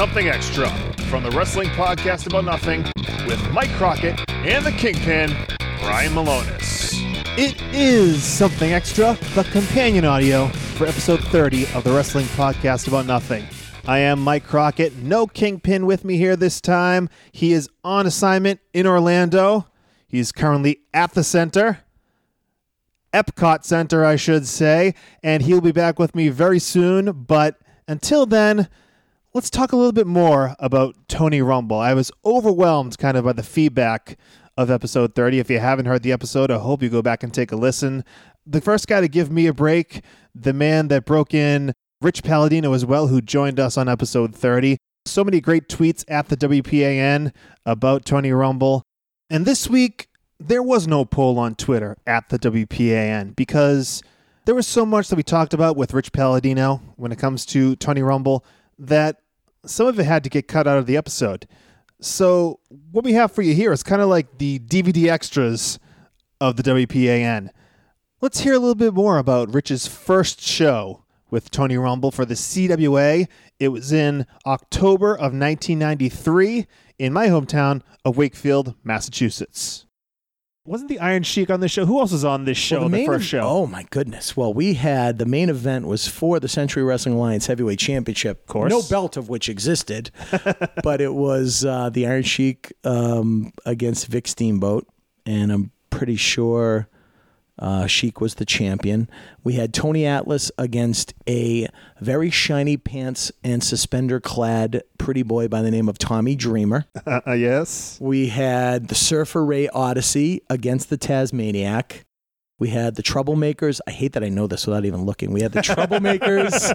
Something Extra from the Wrestling Podcast About Nothing with Mike Crockett and the Kingpin, Brian Malonis. It is Something Extra, the companion audio for episode 30 of the Wrestling Podcast About Nothing. I am Mike Crockett, no Kingpin with me here this time. He is on assignment in Orlando. He's currently at the center. Epcot Center, I should say, and he'll be back with me very soon. But until then, let's talk a little bit more about Tony Rumble. I was overwhelmed kind of by the feedback of episode 30. If you haven't heard the episode, I hope you go back and take a listen. The first guy to give me a break, the man that broke in, Rich Palladino as well, who joined us on episode 30. So many great tweets at the WPAN about Tony Rumble. And this week, there was no poll on Twitter at the WPAN because there was so much that we talked about with Rich Palladino when it comes to Tony Rumble that some of it had to get cut out of the episode. So, what we have for you here is kind of like the DVD extras of the WPAN. Let's hear a little bit more about Rich's first show with Tony Rumble for the CWA. It was in October of 1993 in my hometown of Wakefield, Massachusetts wasn't the Iron Sheik on this show? Who else was on this show? Well, the, the first ev- show. Oh my goodness! Well, we had the main event was for the Century Wrestling Alliance Heavyweight Championship. Of course. no belt of which existed, but it was uh, the Iron Sheik um, against Vic Steamboat, and I'm pretty sure uh, Sheik was the champion. We had Tony Atlas against a very shiny pants and suspender clad pretty boy by the name of Tommy Dreamer. Uh, yes. We had the Surfer Ray Odyssey against the Tasmaniac. We had the Troublemakers. I hate that I know this without even looking. We had the Troublemakers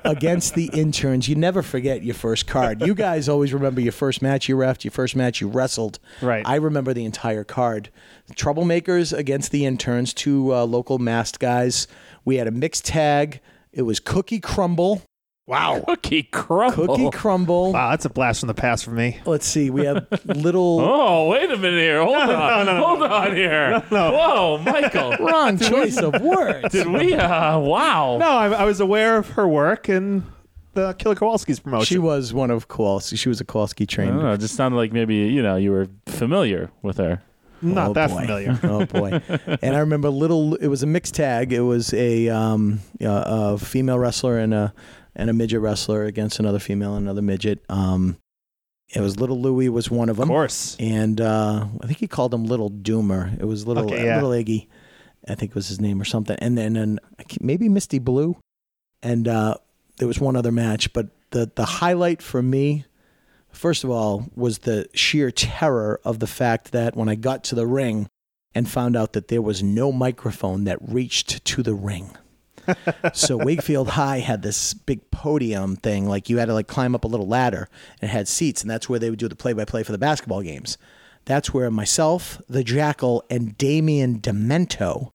against the interns. You never forget your first card. You guys always remember your first match you refed, your first match you wrestled. Right. I remember the entire card. Troublemakers against the interns, two uh, local masked guys. We had a mixed tag. It was Cookie Crumble. Wow. Cookie crumble. Cookie Crumble. Wow, that's a blast from the past for me. Let's see. We have little. Oh, wait a minute here. Hold on. Hold on here. Whoa, Michael. Wrong choice of words. Did we? Uh, wow. No, I, I was aware of her work and the Killer Kowalski's promotion. She was one of Kowalski. She was a Kowalski I trained. don't know. It just sounded like maybe, you know, you were familiar with her. not Oh, that boy. familiar. oh boy! And I remember little. It was a mixed tag. It was a um, a, a female wrestler and a and a midget wrestler against another female and another midget. Um, it was little Louie was one of them. Of course. and uh, I think he called him Little Doomer. It was little Okay, yeah. little Iggy, I think was his name or something. And then and maybe Misty Blue, and uh, there was one other match. But the the highlight for me, first of all, was the sheer terror of the fact that when I got to the ring and found out that there was no microphone that reached to the ring. So Wakefield High had this big podium thing, like you had to like climb up a little ladder and it had seats, and that's where they would do the play by play for the basketball games. That's where myself, the Jackal, and Damien Demento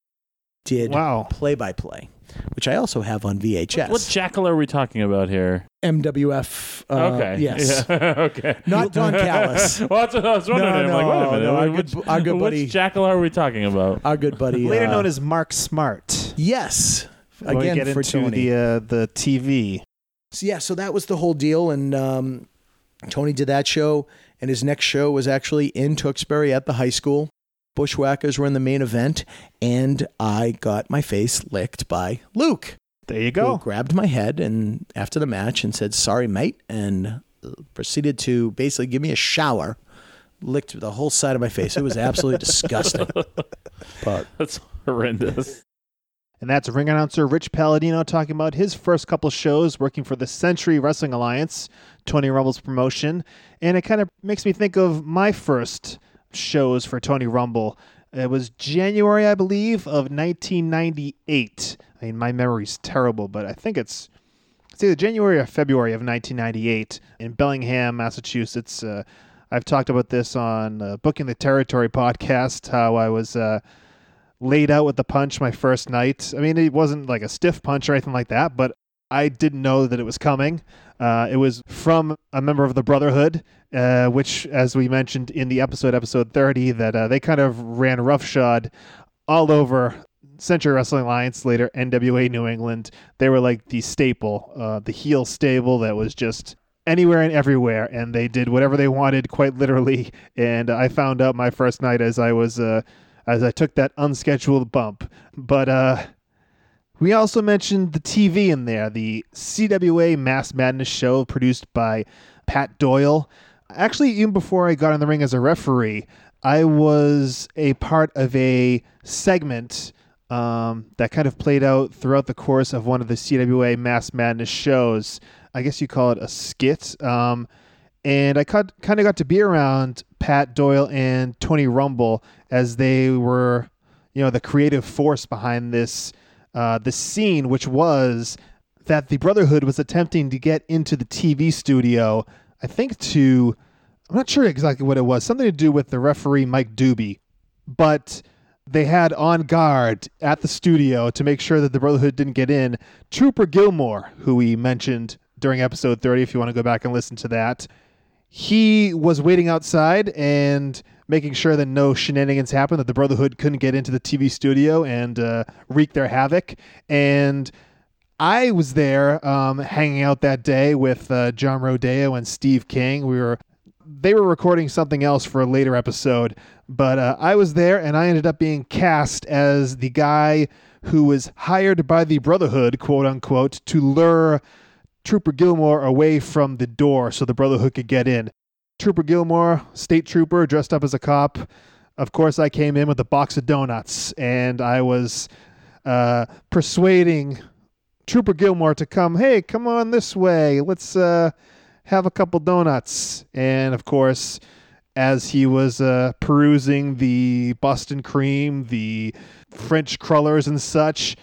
did Wow. play by play, which I also have on VHS. What jackal are we talking about here? MWF? Uh, okay. Yes. Yeah. okay. Not Don Callis. well, that's what I was wondering. No, I'm like, wait a minute. no, our which, good- our good which jackal are we talking about? Our good buddy. Later uh, known as Mark Smart. Yes. When we Again, get for into Tony. the uh, the TV. So yeah, so that was the whole deal, and um, Tony did that show, and his next show was actually in Tewksbury at the high school. Bushwhackers were in the main event, and I got my face licked by Luke, There you who go. grabbed my head and after the match and said, "Sorry, mate," and uh, proceeded to basically give me a shower, licked the whole side of my face. It was absolutely disgusting. But That's horrendous. And that's ring announcer Rich Palladino talking about his first couple shows working for the Century Wrestling Alliance, Tony Rumble's promotion. And it kind of makes me think of my first shows for Tony Rumble. It was January, I believe, of 1998. I mean, my memory's terrible, but I think it's it's either January or February of 1998 in Bellingham, Massachusetts. Uh, I've talked about this on uh, Booking the Territory podcast, how I was uh, laid out with the punch my first night. I mean, it wasn't like a stiff punch or anything like that, but I didn't know that it was coming. Uh, it was from a member of the Brotherhood, uh, which, as we mentioned in the episode, episode 30, that uh, they kind of ran roughshod all over Century Wrestling Alliance, later NWA New England. They were like the staple, uh, the heel stable that was just anywhere and everywhere, and they did whatever they wanted, quite literally. And I found out my first night as I was uh, as I took that unscheduled bump. But uh, we also mentioned the TV in there, the CWA Mass Madness show produced by Pat Doyle. Actually, even before I got in the ring as a referee, I was a part of a segment um, that kind of played out throughout the course of one of the CWA Mass Madness shows. I guess you call it a skit. Um, and I kind of got to be around Pat Doyle and Tony Rumble as they were, you know, the creative force behind this uh, the scene, which was that the Brotherhood was attempting to get into the TV studio. I think to, I'm not sure exactly what it was, something to do with the referee Mike Doobie, but they had on guard at the studio to make sure that the Brotherhood didn't get in Trooper Gilmore, who we mentioned during episode 30, if you want to go back and listen to that. He was waiting outside and making sure that no shenanigans happened, that the Brotherhood couldn't get into the TV studio and uh, wreak their havoc. And I was there um, hanging out that day with uh, John Rodeo and Steve King. We were they were recording something else for a later episode, but uh, I was there and I ended up being cast as the guy who was hired by the Brotherhood, quote unquote, to lure Trooper Gilmore away from the door so the Brotherhood could get in. Trooper Gilmore, state trooper, dressed up as a cop. Of course, I came in with a box of donuts and I was uh, persuading Trooper Gilmore to come. Hey, come on this way. Let's uh, have a couple donuts. And of course, as he was uh, perusing the Boston cream, the French crullers, and such,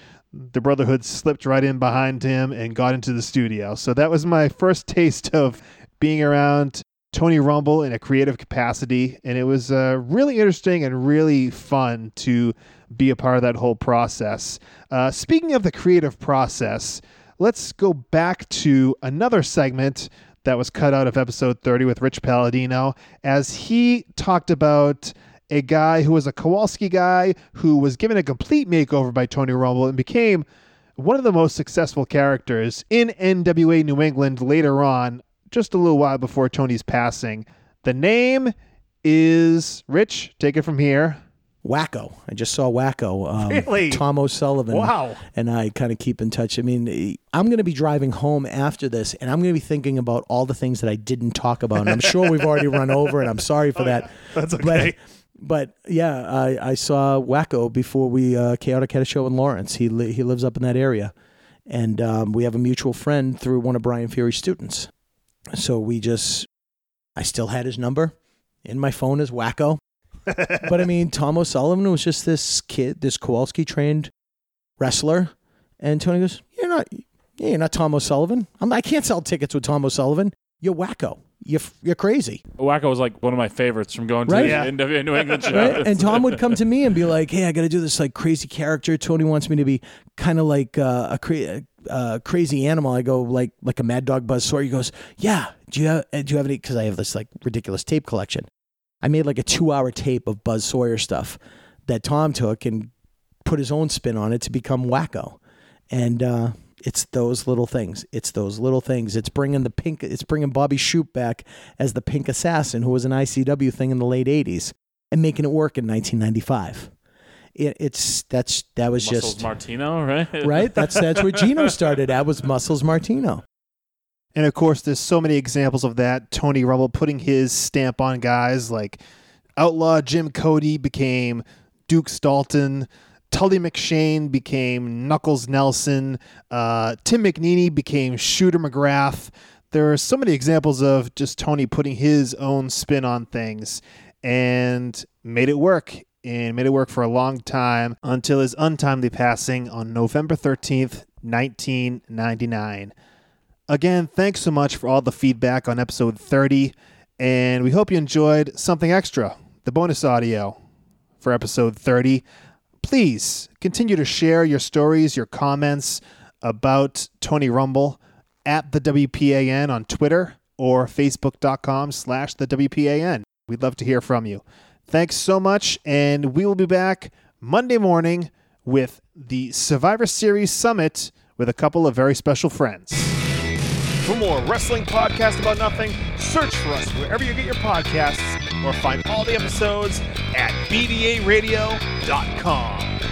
the Brotherhood slipped right in behind him and got into the studio. So that was my first taste of being around Tony Rumble in a creative capacity. And it was uh, really interesting and really fun to be a part of that whole process. Uh, speaking of the creative process, let's go back to another segment that was cut out of episode 30 with Rich Palladino as he talked about a guy who was a Kowalski guy who was given a complete makeover by Tony Rumble and became one of the most successful characters in NWA New England later on, just a little while before Tony's passing. The name is Rich. Take it from here. Wacko. I just saw Wacko. Um, Really? Tom O'Sullivan. Wow. And I kind of keep in touch. I mean, I'm going to be driving home after this, and I'm going to be thinking about all the things that I didn't talk about. And I'm sure we've already run over, and I'm sorry for that. That's okay. but yeah, I, I saw Wacko before we uh, Chaotic had a show in Lawrence. He li- he lives up in that area, and um, we have a mutual friend through one of Brian Fury's students. So we just, I still had his number in my phone as Wacko. but I mean, Tom O'Sullivan was just this kid, this Kowalski trained wrestler, and Tony goes, "You're not, you're not Tom O'Sullivan. I'm, I can't sell tickets with Tom O'Sullivan. You're Wacko. You're you're crazy." Wacko was like one of my favorites from going Right. to Yeah. the NWA New England show. right? And Tom would come to me and be like, "Hey, I got to do this like crazy character. Tony wants me to be kind of like uh, a cra- uh, crazy animal." I go like like a Mad Dog Buzz Sawyer. He goes, "Yeah, do you have uh, do you have any?" Because I have this like ridiculous tape collection. I made like a two hour tape of Buzz Sawyer stuff that Tom took and put his own spin on it to become Wacko, and. uh it's those little things. It's those little things. It's bringing the pink. It's bringing Bobby Shoop back as the Pink Assassin, who was an ICW thing in the late '80s and making it work in 1995. It, it's that's that was Muscles just Martino, right? right. That's that's where Gino started. At was Muscles Martino. And of course, there's so many examples of that. Tony Rumble putting his stamp on guys like Outlaw Jim Cody became Duke Dalton. Tully McShane became Knuckles Nelson. Uh, Tim McNeely became Shooter McGrath. There are so many examples of just Tony putting his own spin on things and made it work. And made it work for a long time until his untimely passing on November 13th, 1999. Again, thanks so much for all the feedback on episode 30, and we hope you enjoyed something extra, the bonus audio for episode 30. Please continue to share your stories, your comments about Tony Rumble at the WPAN on Twitter or facebook.com slash the WPAN. We'd love to hear from you. Thanks so much, and we will be back Monday morning with the Survivor Series Summit with a couple of very special friends. For more wrestling podcast about nothing, search for us wherever you get your podcasts or find all the episodes at bdaradio.com.